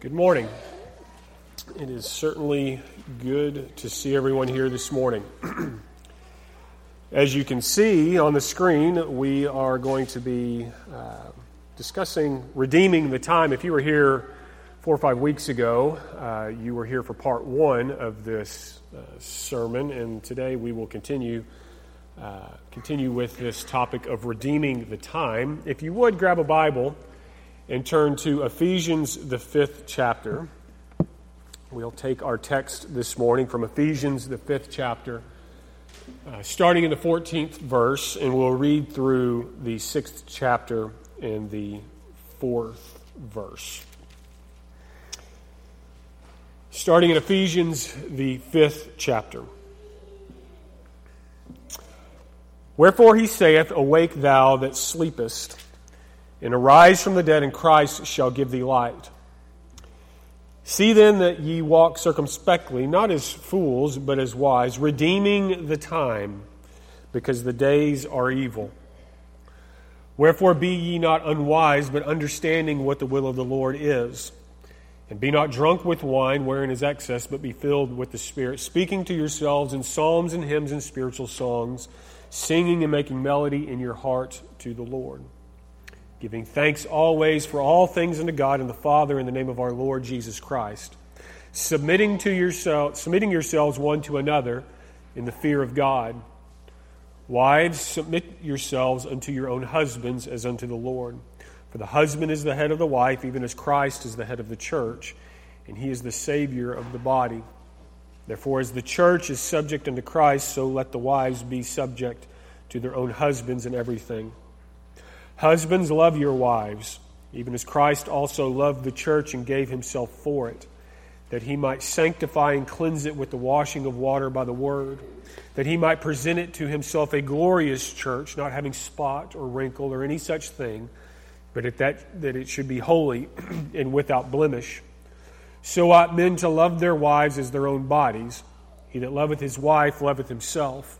Good morning. It is certainly good to see everyone here this morning. As you can see on the screen, we are going to be uh, discussing redeeming the time. If you were here four or five weeks ago, uh, you were here for part one of this uh, sermon, and today we will continue. Uh, continue with this topic of redeeming the time. If you would grab a Bible and turn to Ephesians, the fifth chapter. We'll take our text this morning from Ephesians, the fifth chapter, uh, starting in the 14th verse, and we'll read through the sixth chapter and the fourth verse. Starting in Ephesians, the fifth chapter. Wherefore he saith, Awake thou that sleepest and arise from the dead, and Christ shall give thee light. See then that ye walk circumspectly, not as fools, but as wise, redeeming the time, because the days are evil. Wherefore be ye not unwise, but understanding what the will of the Lord is. And be not drunk with wine, wherein is excess, but be filled with the Spirit, speaking to yourselves in psalms and hymns and spiritual songs, singing and making melody in your heart to the Lord giving thanks always for all things unto God and the Father in the name of our Lord Jesus Christ, submitting to yourself, submitting yourselves one to another in the fear of God. Wives, submit yourselves unto your own husbands as unto the Lord. For the husband is the head of the wife, even as Christ is the head of the church, and he is the Savior of the body. Therefore, as the church is subject unto Christ, so let the wives be subject to their own husbands in everything. Husbands, love your wives, even as Christ also loved the church and gave himself for it, that he might sanctify and cleanse it with the washing of water by the word, that he might present it to himself a glorious church, not having spot or wrinkle or any such thing, but that, that it should be holy and without blemish. So ought men to love their wives as their own bodies. He that loveth his wife loveth himself.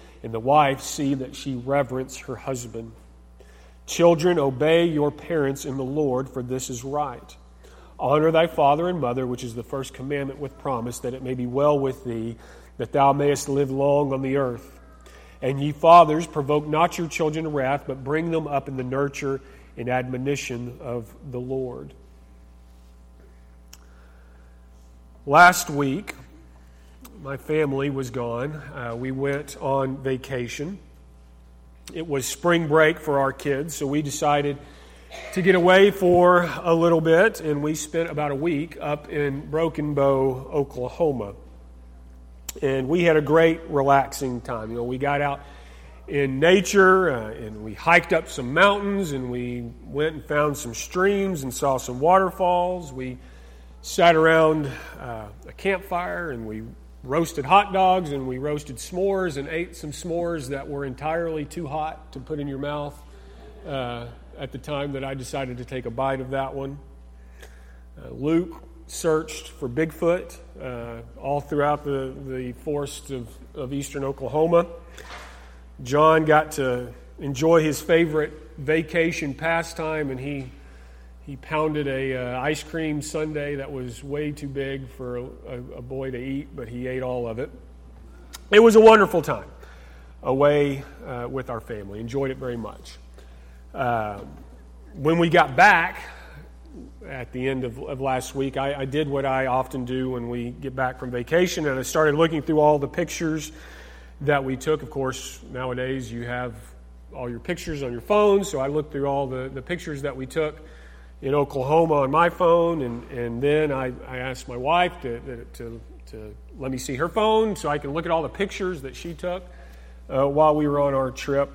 and the wife see that she reverence her husband. Children, obey your parents in the Lord, for this is right. Honor thy father and mother, which is the first commandment with promise, that it may be well with thee, that thou mayest live long on the earth. And ye fathers, provoke not your children to wrath, but bring them up in the nurture and admonition of the Lord. Last week, my family was gone. Uh, we went on vacation. It was spring break for our kids, so we decided to get away for a little bit, and we spent about a week up in Broken Bow, Oklahoma. And we had a great, relaxing time. You know, we got out in nature uh, and we hiked up some mountains and we went and found some streams and saw some waterfalls. We sat around uh, a campfire and we roasted hot dogs and we roasted s'mores and ate some s'mores that were entirely too hot to put in your mouth uh, at the time that I decided to take a bite of that one. Uh, Luke searched for Bigfoot uh, all throughout the, the forests of, of eastern Oklahoma. John got to enjoy his favorite vacation pastime and he he pounded a uh, ice cream sundae that was way too big for a, a, boy to eat, but he ate all of it. It was a wonderful time away uh, with our family. Enjoyed it very much. Uh, when we got back at the end of, of last week, I, I, did what I often do when we get back from vacation, and I started looking through all the pictures that we took. Of course, nowadays you have all your pictures on your phone, so I looked through all the, the pictures that we took in Oklahoma on my phone, and, and then I, I asked my wife to, to, to let me see her phone so I can look at all the pictures that she took uh, while we were on our trip.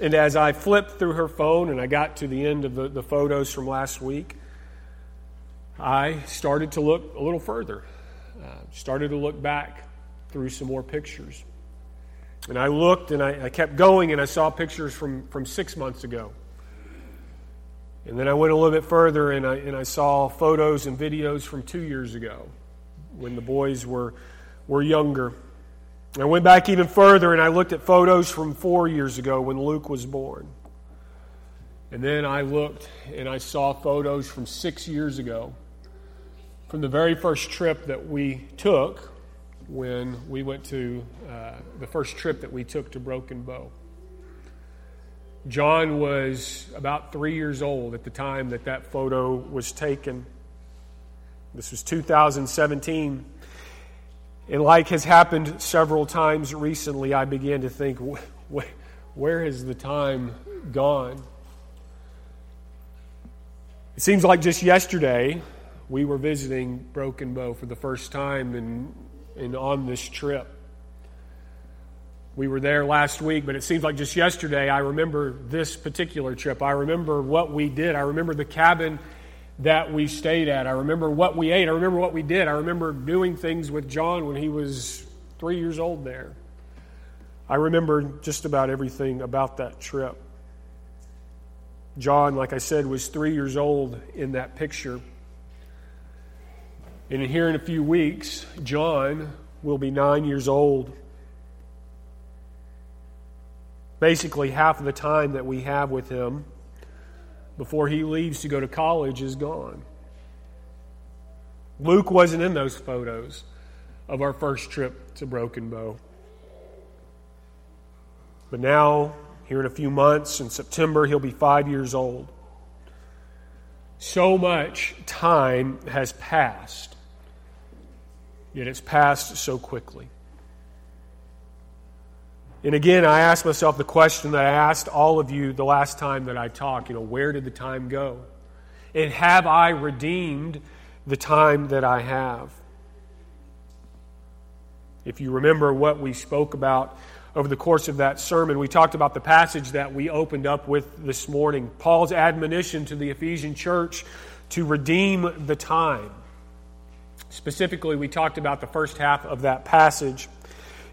And as I flipped through her phone and I got to the end of the, the photos from last week, I started to look a little further, uh, started to look back through some more pictures. And I looked and I, I, kept going and I saw pictures from, from six months ago. And then I went a little bit further and I, and I saw photos and videos from two years ago when the boys were, were younger. I went back even further and I looked at photos from four years ago when Luke was born. And then I looked and I saw photos from six years ago from the very first trip that we took when we went to uh, the first trip that we took to Broken Bow. John was about three years old at the time that that photo was taken. This was 2017. And like has happened several times recently, I began to think, where has the time gone? It seems like just yesterday we were visiting Broken Bow for the first time and, and on this trip. We were there last week, but it seems like just yesterday I remember this particular trip. I remember what we did. I remember the cabin that we stayed at. I remember what we ate. I remember what we did. I remember doing things with John when he was three years old there. I remember just about everything about that trip. John, like I said, was three years old in that picture. And here in a few weeks, John will be nine years old. Basically, half of the time that we have with him before he leaves to go to college is gone. Luke wasn't in those photos of our first trip to Broken Bow. But now here in a few months, in September, he'll be five years old. So much time has passed, yet it's passed so quickly. And again, I ask myself the question that I asked all of you the last time that I talked you know, where did the time go? And have I redeemed the time that I have? If you remember what we spoke about over the course of that sermon. We talked about the passage that we opened up with this morning Paul's admonition to the Ephesian church to redeem the time. Specifically, we talked about the first half of that passage,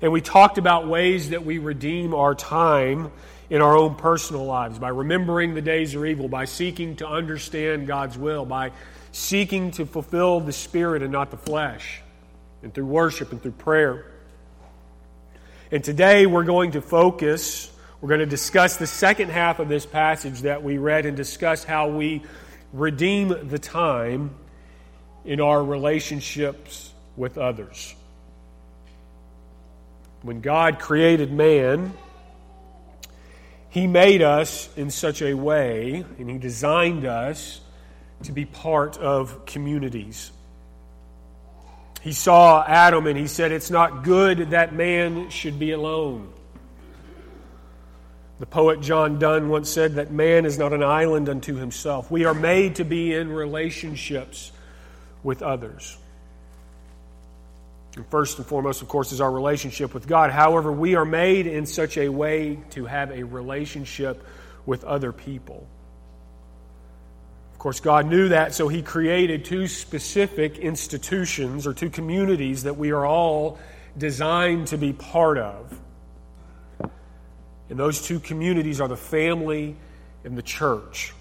and we talked about ways that we redeem our time in our own personal lives by remembering the days are evil, by seeking to understand God's will, by seeking to fulfill the Spirit and not the flesh, and through worship and through prayer. And today we're going to focus, we're going to discuss the second half of this passage that we read and discuss how we redeem the time in our relationships with others. When God created man, He made us in such a way, and He designed us to be part of communities. He saw Adam and he said, It's not good that man should be alone. The poet John Donne once said that man is not an island unto himself. We are made to be in relationships with others. First and foremost, of course, is our relationship with God. However, we are made in such a way to have a relationship with other people. Of course, God knew that, so He created two specific institutions or two communities that we are all designed to be part of. And those two communities are the family and the church.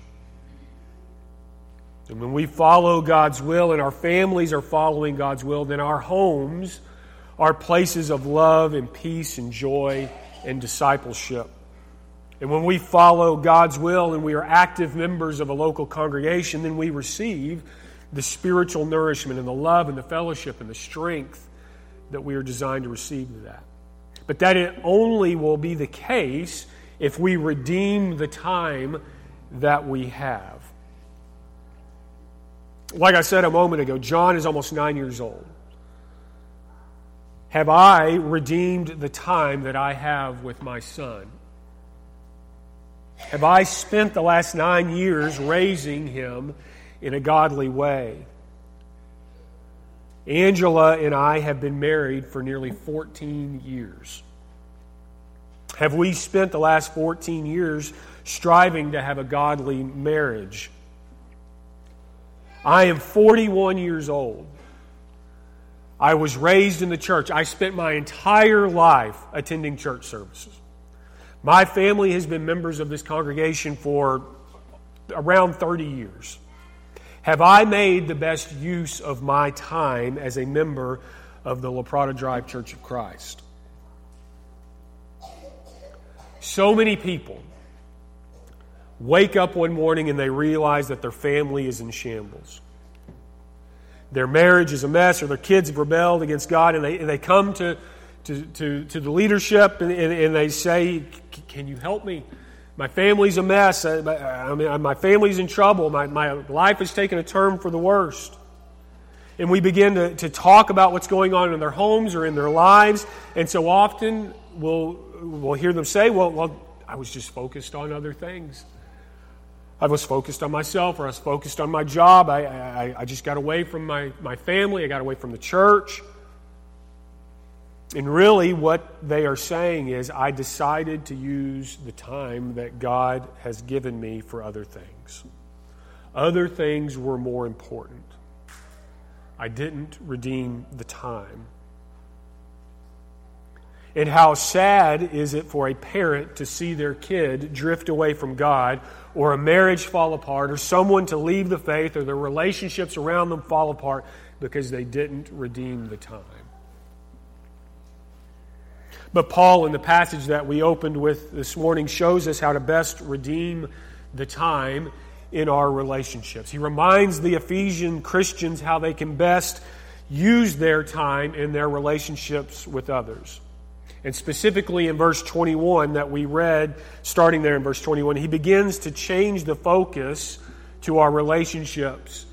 And when we follow God's will and our families are following God's will, then our homes are places of love and peace and joy and discipleship. And when we follow God's will and we are active members of a local congregation, then we receive the spiritual nourishment and the love and the fellowship and the strength that we are designed to receive to that. But that it only will be the case if we redeem the time that we have. Like I said a moment ago, John is almost nine years old. Have I redeemed the time that I have with my son? have I spent the last nine years raising him in a godly way? Angela and I have been married for nearly 14 years. Have we spent the last 14 years striving to have a godly marriage? I am 41 years old. I was raised in the church. I spent my entire life attending church services. My family has been members of this congregation for around 30 years. Have I made the best use of my time as a member of the La Prada Drive Church of Christ? So many people wake up one morning and they realize that their family is in shambles. Their marriage is a mess, or their kids have rebelled against God, and they, and they come to, to, to, to the leadership and, and, and they say, Can you help me? My family's a mess. I mean, my family's in trouble. My, my life has taken a turn for the worst. And we begin to, to talk about what's going on in their homes or in their lives. And so often we'll, we'll hear them say, well, well, I was just focused on other things. I was focused on myself or I was focused on my job. I, I, I just got away from my, my family. I got away from the church. And really, what they are saying is, I decided to use the time that God has given me for other things. Other things were more important. I didn't redeem the time. And how sad is it for a parent to see their kid drift away from God, or a marriage fall apart, or someone to leave the faith, or their relationships around them fall apart because they didn't redeem the time? But Paul, in the passage that we opened with this morning, shows us how to best redeem the time in our relationships. He reminds the Ephesian Christians how they can best use their time in their relationships with others. And specifically in verse 21 that we read, starting there in verse 21, he begins to change the focus to our relationships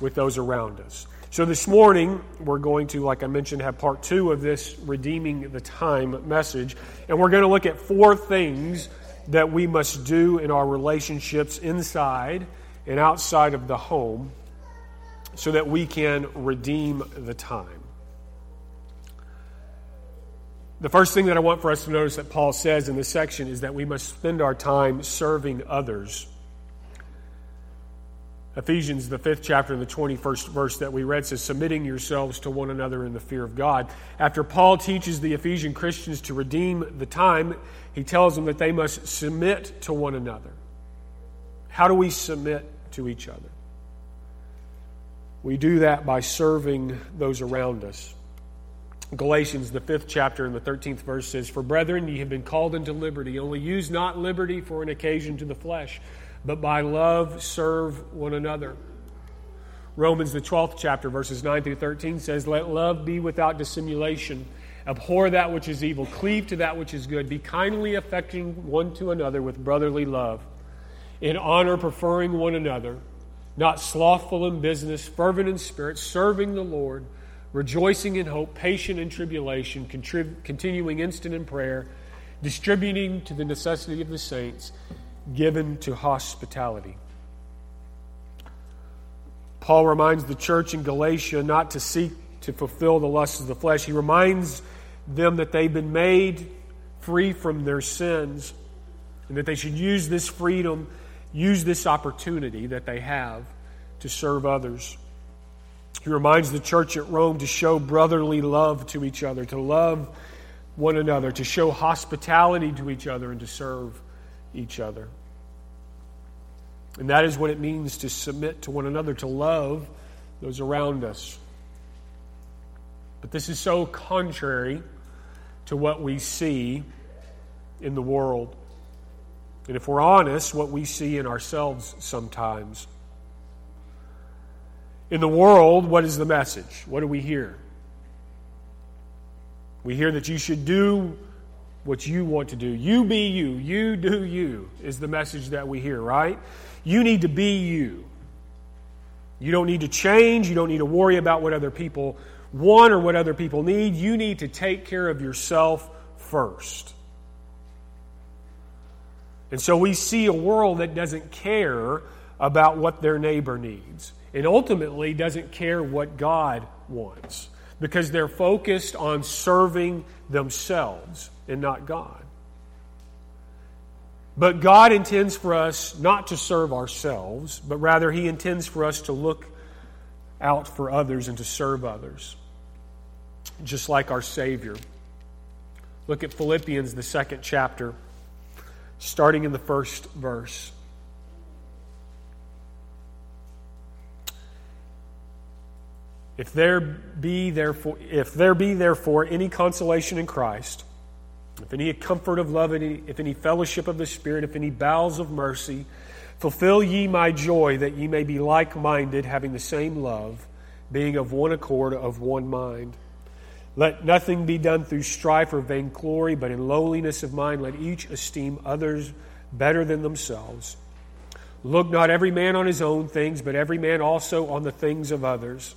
with those around us. So this morning, we're going to, like I mentioned, have part two of this Redeeming the Time message. And we're going to look at four things that we must do in our relationships inside and outside of the home so that we can redeem the time. The first thing that I want for us to notice that Paul says in this section is that we must spend our time serving others Ephesians, the fifth chapter, and the 21st verse that we read says, Submitting yourselves to one another in the fear of God. After Paul teaches the Ephesian Christians to redeem the time, he tells them that they must submit to one another. How do we submit to each other? We do that by serving those around us. Galatians, the fifth chapter, and the 13th verse says, For brethren, ye have been called into liberty. Only use not liberty for an occasion to the flesh but by love serve one another. Romans, the 12th chapter, verses 9 through 13 says, Let love be without dissimulation. Abhor that which is evil, cleave to that which is good. Be kindly affecting one to another with brotherly love. In honor, preferring one another, not slothful in business, fervent in spirit, serving the Lord, rejoicing in hope, patient in tribulation, contrib- continuing instant in prayer, distributing to the necessity of the saints given to hospitality. Paul reminds the church in Galatia not to seek to fulfill the lusts of the flesh. He reminds them that they've been made free from their sins and that they should use this freedom, use this opportunity that they have to serve others. He reminds the church at Rome to show brotherly love to each other, to love one another, to show hospitality to each other, and to serve each other. And that is what it means to submit to one another, to love those around us. But this is so contrary to what we see in the world. And if we're honest, what we see in ourselves sometimes. In the world, what is the message? What do we hear? We hear that you should do what you want to do. You be you. You do you, is the message that we hear, right? You need to be you. You don't need to change. You don't need to worry about what other people want or what other people need. You need to take care of yourself first. And so we see a world that doesn't care about what their neighbor needs and ultimately doesn't care what God wants because they're focused on serving themselves and not God. But God intends for us not to serve ourselves, but rather He intends for us to look out for others and to serve others, just like our Savior. Look at Philippians, the second chapter, starting in the first verse. If there be therefore, if there be therefore any consolation in Christ, if any comfort of love, if any fellowship of the Spirit, if any bowels of mercy, fulfill ye my joy that ye may be like minded, having the same love, being of one accord, of one mind. Let nothing be done through strife or vainglory, but in lowliness of mind let each esteem others better than themselves. Look not every man on his own things, but every man also on the things of others.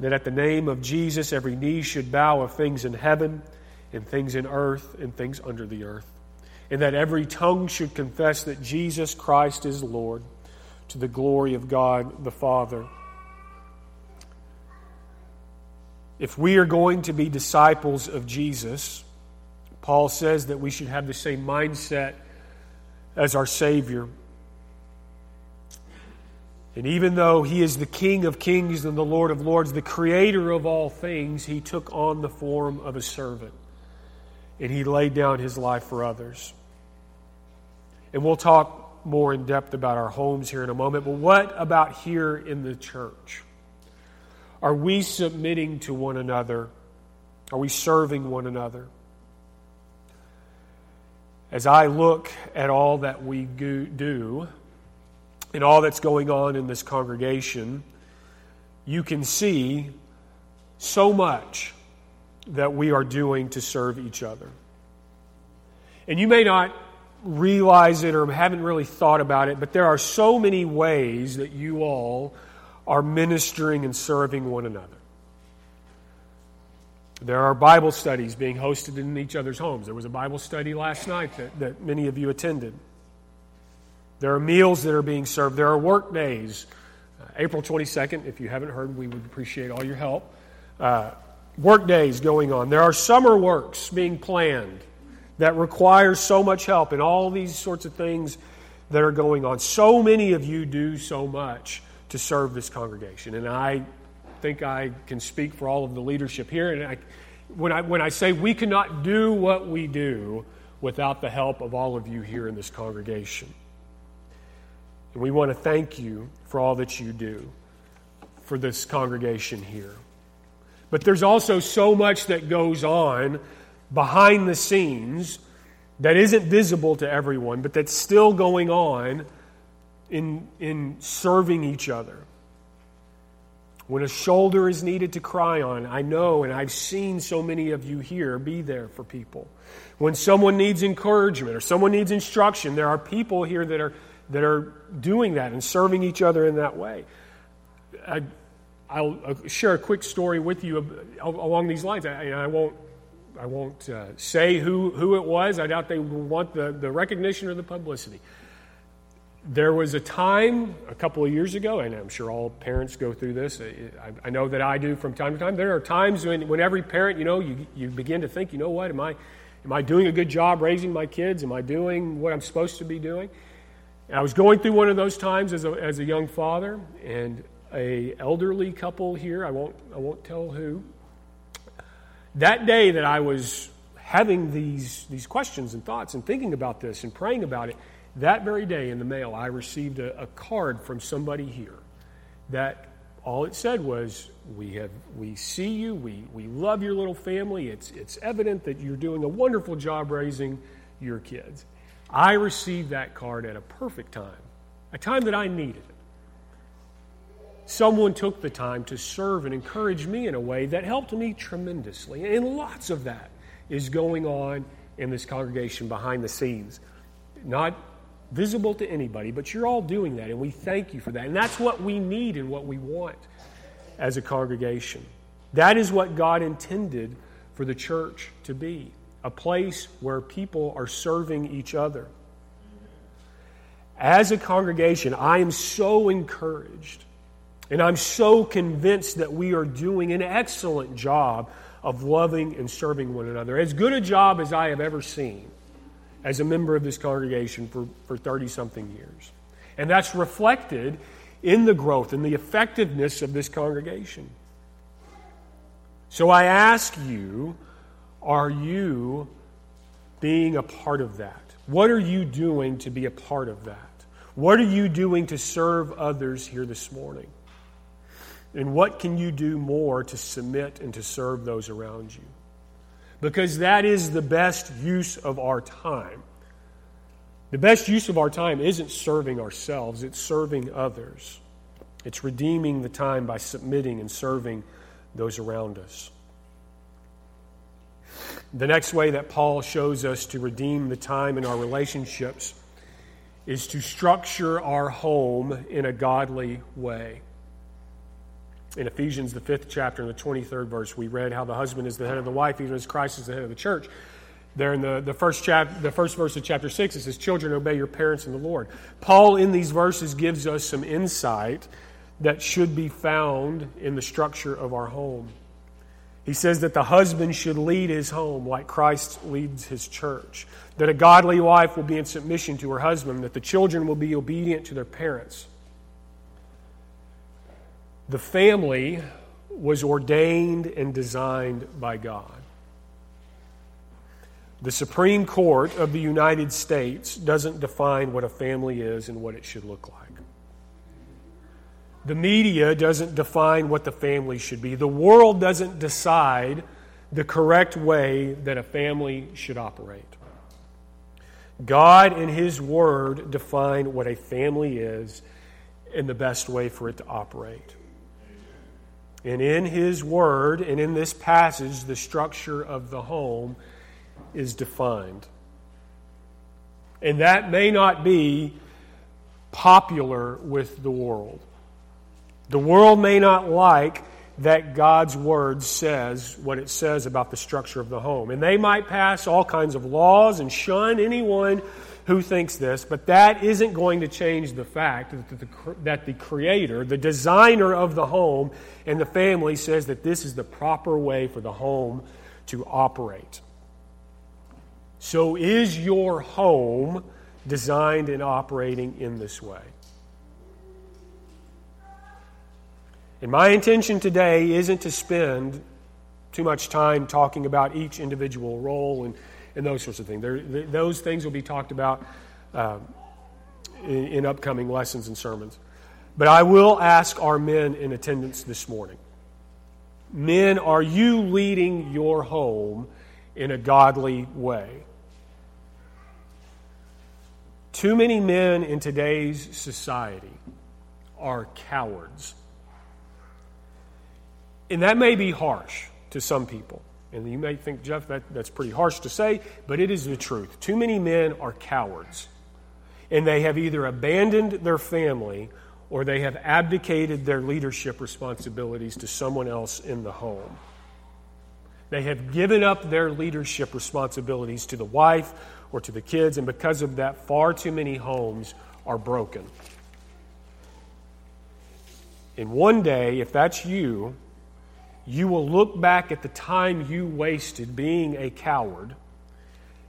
that at the name of Jesus every knee should bow of things in heaven, and things in earth, and things under the earth, and that every tongue should confess that Jesus Christ is Lord, to the glory of God the Father. If we are going to be disciples of Jesus, Paul says that we should have the same mindset as our Savior. And even though he is the King of kings and the Lord of lords, the creator of all things, he took on the form of a servant. And he laid down his life for others. And we'll talk more in depth about our homes here in a moment. But what about here in the church? Are we submitting to one another? Are we serving one another? As I look at all that we do and all that's going on in this congregation, you can see so much that we are doing to serve each other. And you may not realize it or haven't really thought about it, but there are so many ways that you all are ministering and serving one another. There are Bible studies being hosted in each other's homes. There was a Bible study last night that, that many of you attended. There are meals that are being served. There are work days. Uh, April 22nd, if you haven't heard, we would appreciate all your help. Uh, work days going on. There are summer works being planned that require so much help and all these sorts of things that are going on. So many of you do so much to serve this congregation. And I think I can speak for all of the leadership here. And I, when, I, when I say we cannot do what we do without the help of all of you here in this congregation. And we want to thank you for all that you do for this congregation here. But there's also so much that goes on behind the scenes that isn't visible to everyone, but that's still going on in, in serving each other. When a shoulder is needed to cry on, I know and I've seen so many of you here be there for people. When someone needs encouragement or someone needs instruction, there are people here that are, that are doing that and serving each other in that way. I, will share a quick story with you along these lines. I, I won't, I won't uh, say who, who it was. I doubt they want the, the recognition or the publicity there was a time a couple of years ago, and I'm sure all parents go through this. I, I, know that I do from time to time. There are times when, when every parent, you know, you, you begin to think, you know what, am I, am I doing a good job raising my kids? Am I doing what I'm supposed to be doing? And I was going through one of those times as a, as a young father, and a elderly couple here, I won't, I won't tell who, that day that I was having these, these questions and thoughts and thinking about this and praying about it, that very day in the mail, I received a, a card from somebody here that all it said was, we, have, we see you, we, we love your little family. It's, it's evident that you're doing a wonderful job raising your kids. I received that card at a perfect time, a time that I needed it. Someone took the time to serve and encourage me in a way that helped me tremendously. And lots of that is going on in this congregation behind the scenes. Not visible to anybody, but you're all doing that, and we thank you for that. And that's what we need and what we want as a congregation. That is what God intended for the church to be a place where people are serving each other. As a congregation, I am so encouraged and I'm so convinced that we are doing an excellent job of loving and serving one another. As good a job as I have ever seen as a member of this congregation for, for 30 something years. And that's reflected in the growth and the effectiveness of this congregation. So I ask you, are you being a part of that? What are you doing to be a part of that? What are you doing to serve others here this morning? And what can you do more to submit and to serve those around you? Because that is the best use of our time. The best use of our time isn't serving ourselves, it's serving others. It's redeeming the time by submitting and serving those around us. The next way that Paul shows us to redeem the time in our relationships is to structure our home in a godly way. In Ephesians, the fifth chapter, in the 23rd verse, we read how the husband is the head of the wife, even as Christ is the head of the church. There in the, the, first chap, the first verse of chapter 6, it says, Children, obey your parents in the Lord. Paul, in these verses, gives us some insight that should be found in the structure of our home. He says that the husband should lead his home like Christ leads his church, that a godly wife will be in submission to her husband, that the children will be obedient to their parents. The family was ordained and designed by God. The Supreme Court of the United States doesn't define what a family is and what it should look like. The media doesn't define what the family should be. The world doesn't decide the correct way that a family should operate. God and His Word define what a family is and the best way for it to operate. And in His Word and in this passage, the structure of the home is defined. And that may not be popular with the world. The world may not like that God's Word says what it says about the structure of the home. And they might pass all kinds of laws and shun anyone who thinks this, but that isn't going to change the fact that the, that the Creator, the designer of the home and the family, says that this is the proper way for the home to operate. So, is your home designed and operating in this way? And my intention today isn't to spend too much time talking about each individual role and, and those sorts of things. There, those things will be talked about uh, in, in upcoming lessons and sermons. But I will ask our men in attendance this morning Men, are you leading your home in a godly way? Too many men in today's society are cowards. And that may be harsh to some people. And you may think, Jeff, that, that's pretty harsh to say, but it is the truth. Too many men are cowards. And they have either abandoned their family or they have abdicated their leadership responsibilities to someone else in the home. They have given up their leadership responsibilities to the wife or to the kids, and because of that, far too many homes are broken. And one day, if that's you, you will look back at the time you wasted being a coward,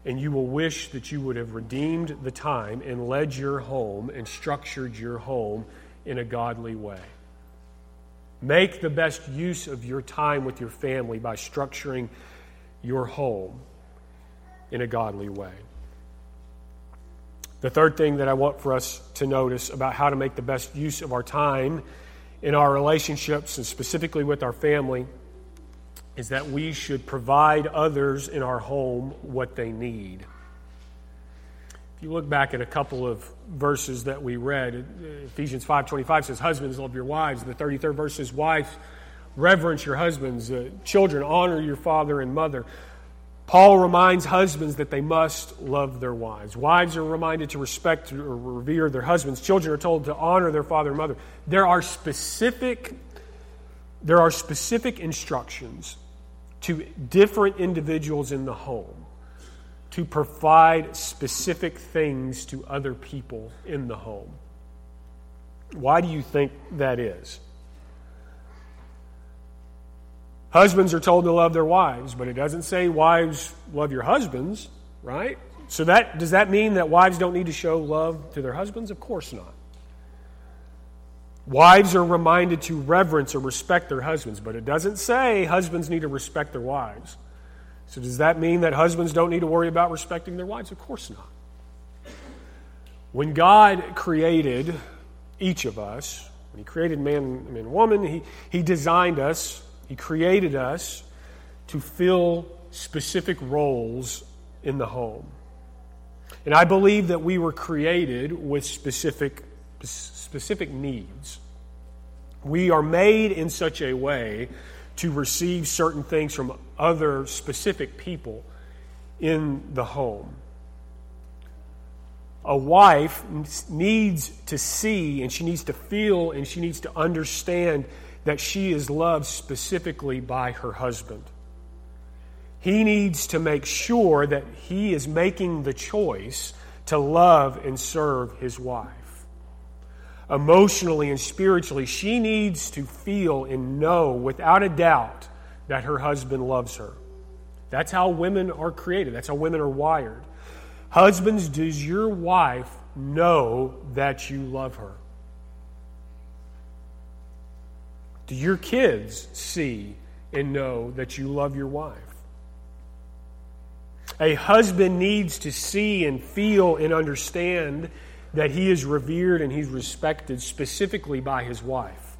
and you will wish that you would have redeemed the time and led your home and structured your home in a godly way. Make the best use of your time with your family by structuring your home in a godly way. The third thing that I want for us to notice about how to make the best use of our time in our relationships and specifically with our family is that we should provide others in our home what they need. If you look back at a couple of verses that we read, Ephesians 5:25 says, "Husbands, love your wives." The 33rd verse says, "Wives, reverence your husbands. Uh, children, honor your father and mother." Paul reminds husbands that they must love their wives. Wives are reminded to respect or revere their husbands. Children are told to honor their father and mother. There are specific there are specific instructions to different individuals in the home to provide specific things to other people in the home. Why do you think that is? Husbands are told to love their wives, but it doesn't say wives love your husbands, right? So that does that mean that wives don't need to show love to their husbands? Of course not. Wives are reminded to reverence or respect their husbands, but it doesn't say husbands need to respect their wives. So, does that mean that husbands don't need to worry about respecting their wives? Of course not. When God created each of us, when He created man and woman, he, he designed us, He created us to fill specific roles in the home. And I believe that we were created with specific, specific needs. We are made in such a way to receive certain things from other specific people in the home. A wife needs to see and she needs to feel and she needs to understand that she is loved specifically by her husband. He needs to make sure that he is making the choice to love and serve his wife emotionally and spiritually, she needs to feel and know without a doubt that her husband loves her. That's how women are created, that's how women are wired. Husbands, does your wife know that you love her? Do your kids see and know that you love your wife? A husband needs to see and feel and understand that he is revered and he's respected specifically by his wife.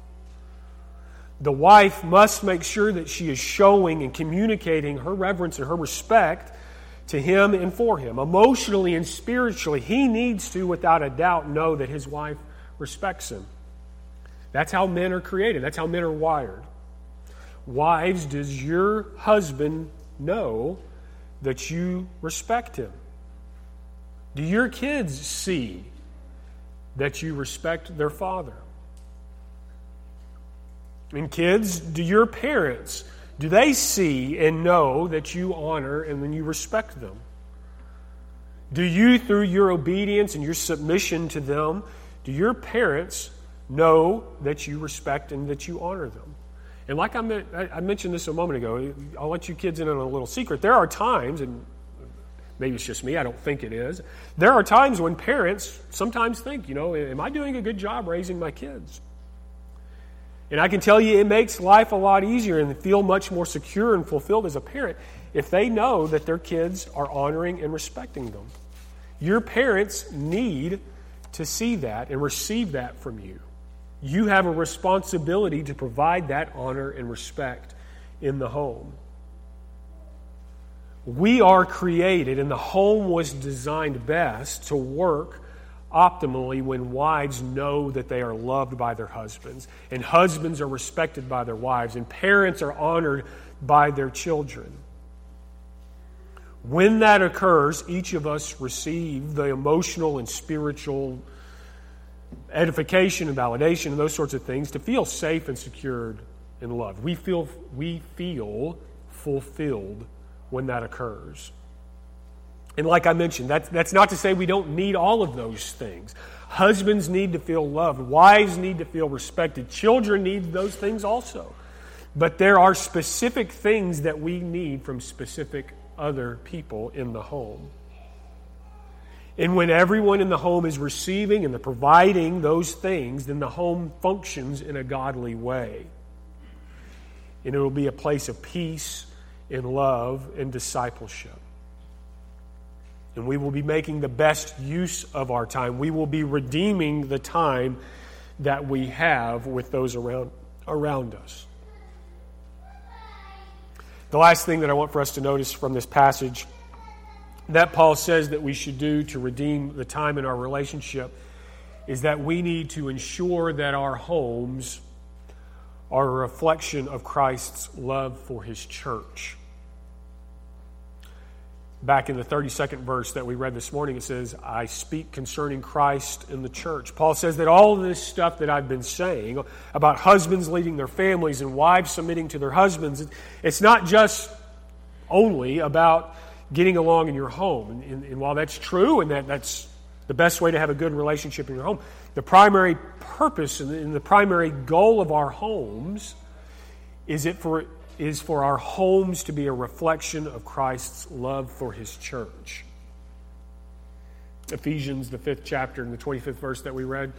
The wife must make sure that she is showing and communicating her reverence and her respect to him and for him. Emotionally and spiritually, he needs to, without a doubt, know that his wife respects him. That's how men are created, that's how men are wired. Wives, does your husband know that you respect him? Do your kids see that you respect their father. And kids, do your parents, do they see and know that you honor and then you respect them? Do you, through your obedience and your submission to them, do your parents know that you respect and that you honor them? And like I, mentioned this a moment ago, I'll let you kids in on a little secret. There are times, and maybe it's just me, I don't think it is. There are times when parents sometimes think, you know, am I doing a good job raising my kids? And I can tell you it makes life a lot easier and feel much more secure and fulfilled as a parent if they know that their kids are honoring and respecting them. Your parents need to see that and receive that from you. You have a responsibility to provide that honor and respect in the home. We are created, and the home was designed best to work optimally when wives know that they are loved by their husbands, and husbands are respected by their wives, and parents are honored by their children. When that occurs, each of us receive the emotional and spiritual edification and validation and those sorts of things to feel safe and secured and loved. We feel, we feel fulfilled when that occurs. And like I mentioned, that's, that's not to say we don't need all of those things. Husbands need to feel loved, wives need to feel respected, children need those things also. But there are specific things that we need from specific other people in the home. And when everyone in the home is receiving and the providing those things, then the home functions in a godly way. And it will be a place of peace and love and discipleship. And we will be making the best use of our time. We will be redeeming the time that we have with those around, around us. The last thing that I want for us to notice from this passage that Paul says that we should do to redeem the time in our relationship is that we need to ensure that our homes are a reflection of Christ's love for his church. back in the 32nd verse that we read this morning, it says, I speak concerning Christ in the church. Paul says that all this stuff that I've been saying about husbands leading their families and wives submitting to their husbands, it's not just only about getting along in your home. And, and while that's true and that, that's the best way to have a good relationship in your home, the primary purpose and the primary goal of our homes is it for is for our homes to be a reflection of Christ's love for his church. Ephesians, the fifth chapter, and the 25th verse that we read,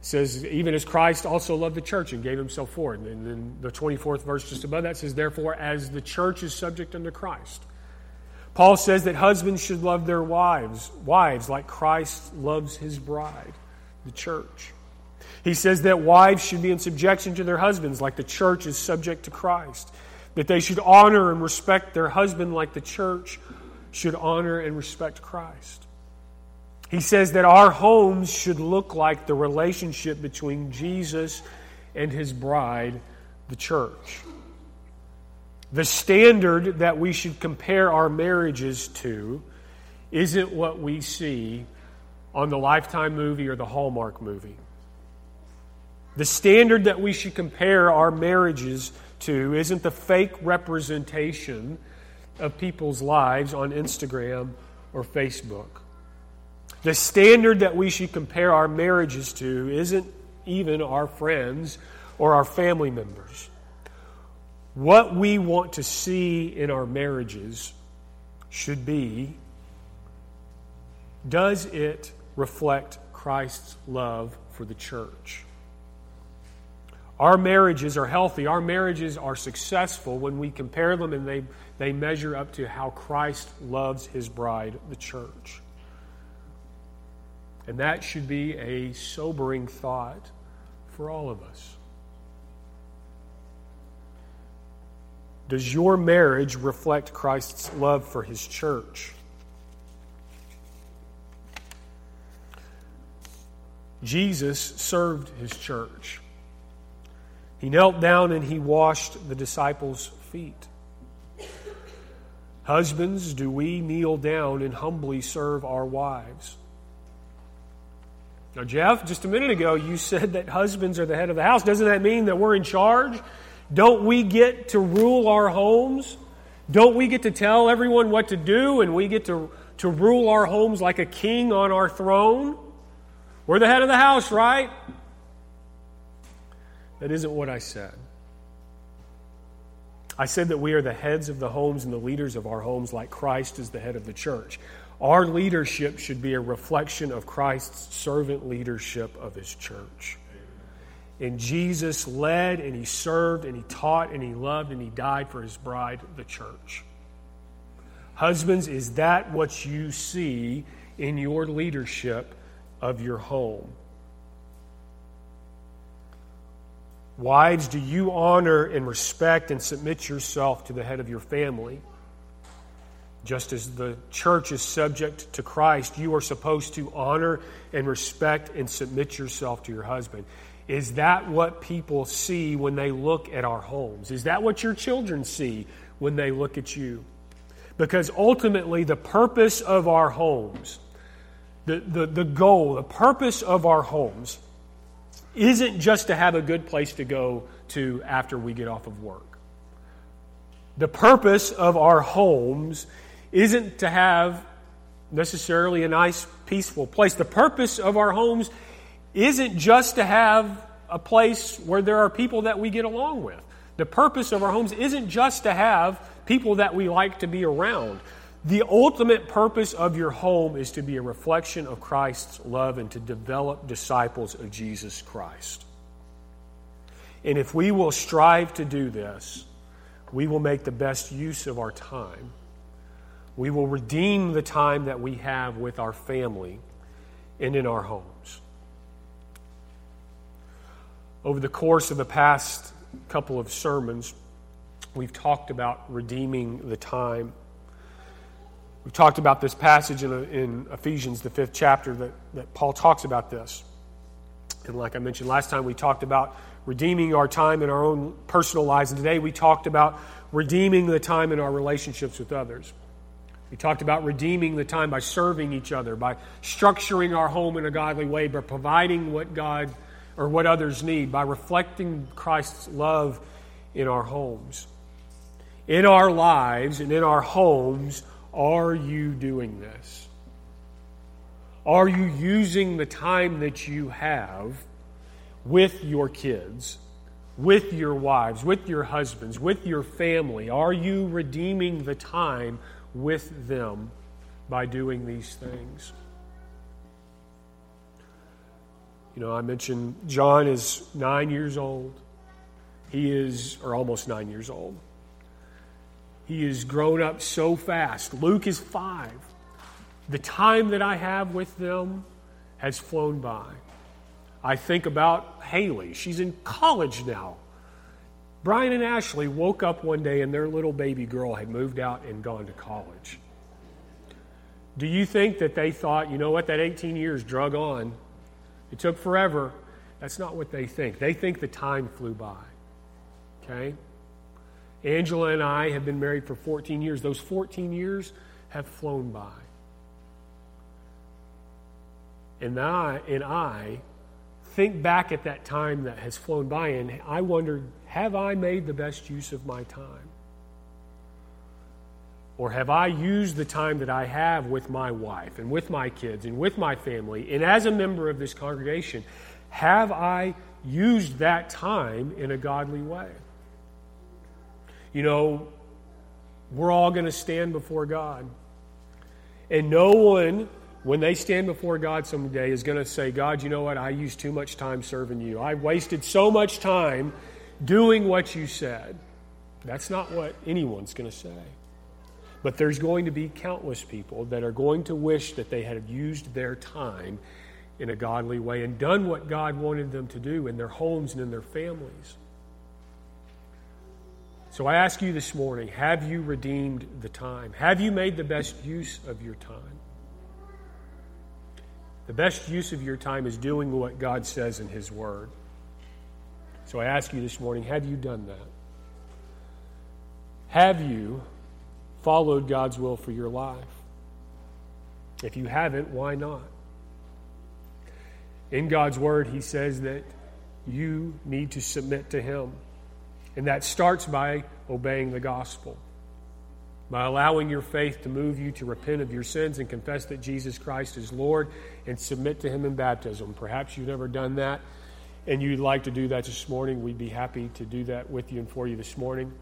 says, Even as Christ also loved the church and gave himself for it. And then the 24th verse just above that says, Therefore, as the church is subject unto Christ. Paul says that husbands should love their wives, wives like Christ loves his bride, the church. He says that wives should be in subjection to their husbands like the church is subject to Christ that they should honor and respect their husband like the church should honor and respect Christ. He says that our homes should look like the relationship between Jesus and his bride, the church. The standard that we should compare our marriages to isn't what we see on the Lifetime movie or the Hallmark movie. The standard that we should compare our marriages to isn't the fake representation of people's lives on Instagram or Facebook. The standard that we should compare our marriages to isn't even our friends or our family members. What we want to see in our marriages should be does it reflect Christ's love for the church? Our marriages are healthy. Our marriages are successful when we compare them and they, they measure up to how Christ loves his bride, the church. And that should be a sobering thought for all of us. Does your marriage reflect Christ's love for his church? Jesus served his church. He knelt down and he washed the disciples' feet. Husbands, do we kneel down and humbly serve our wives? Now, Jeff, just a minute ago, you said that husbands are the head of the house. Doesn't that mean that we're in charge? Don't we get to rule our homes? Don't we get to tell everyone what to do and we get to, to rule our homes like a king on our throne? We're the head of the house, right? That isn't what I said. I said that we are the heads of the homes and the leaders of our homes, like Christ is the head of the church. Our leadership should be a reflection of Christ's servant leadership of his church. And Jesus led and he served and he taught and he loved and he died for his bride, the church. Husbands, is that what you see in your leadership of your home? Wives, do you honor and respect and submit yourself to the head of your family? Just as the church is subject to Christ, you are supposed to honor and respect and submit yourself to your husband. Is that what people see when they look at our homes? Is that what your children see when they look at you? Because ultimately, the purpose of our homes, the, the, the goal, the purpose of our homes isn't just to have a good place to go to after we get off of work. The purpose of our homes isn't to have necessarily a nice, peaceful place. The purpose of our homes isn't just to have a place where there are people that we get along with. The purpose of our homes isn't just to have people that we like to be around. The ultimate purpose of your home is to be a reflection of Christ's love and to develop disciples of Jesus Christ. And if we will strive to do this, we will make the best use of our time. We will redeem the time that we have with our family and in our homes. Over the course of the past couple of sermons, we've talked about redeeming the time. We've talked about this passage in, in Ephesians, the fifth chapter, that, that Paul talks about this. And like I mentioned last time, we talked about redeeming our time in our own personal lives. And today we talked about redeeming the time in our relationships with others. We talked about redeeming the time by serving each other, by structuring our home in a godly way, by providing what God or what others need, by reflecting Christ's love in our homes. In our lives and in our homes, are you doing this? Are you using the time that you have with your kids, with your wives, with your husbands, with your family? Are you redeeming the time with them by doing these things. You know, I mentioned John is nine years old. He is, or almost nine years old. He has grown up so fast. Luke is five. The time that I have with them has flown by. I think about Haley. She's in college now. Brian and Ashley woke up one day and their little baby girl had moved out and gone to college. Do you think that they thought, you know what, that 18 years drug on? It took forever. That's not what they think. They think the time flew by. Okay? Angela and I have been married for 14 years. Those 14 years have flown by. And I, and I think back at that time that has flown by, and I wondered, have I made the best use of my time? Or have I used the time that I have with my wife and with my kids and with my family and as a member of this congregation, have I used that time in a godly way? You know, we're all going to stand before God. And no one when they stand before God someday, is going to say, God, you know what? I used too much time serving you. I wasted so much time doing what you said. That's not what anyone's going to say. But there's going to be countless people that are going to wish that they had used their time in a godly way and done what God wanted them to do in their homes and in their families. So I ask you this morning have you redeemed the time? Have you made the best use of your time? The best use of your time is doing what God says in His Word. So I ask you this morning have you done that? Have you followed God's will for your life? If you haven't, why not? In God's Word, He says that you need to submit to Him. And that starts by obeying the gospel by allowing your faith to move you to repent of your sins and confess that Jesus Christ is Lord and submit to Him in baptism. Perhaps you've never done that and you'd like to do that this morning. We'd be happy to do that with you and for you this morning.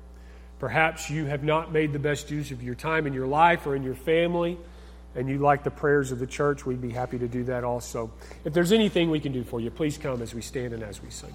Perhaps you have not made the best use of your time in your life or in your family and you like the prayers of the church. We'd be happy to do that also. If there's anything we can do for you, please come as we stand and as we sing.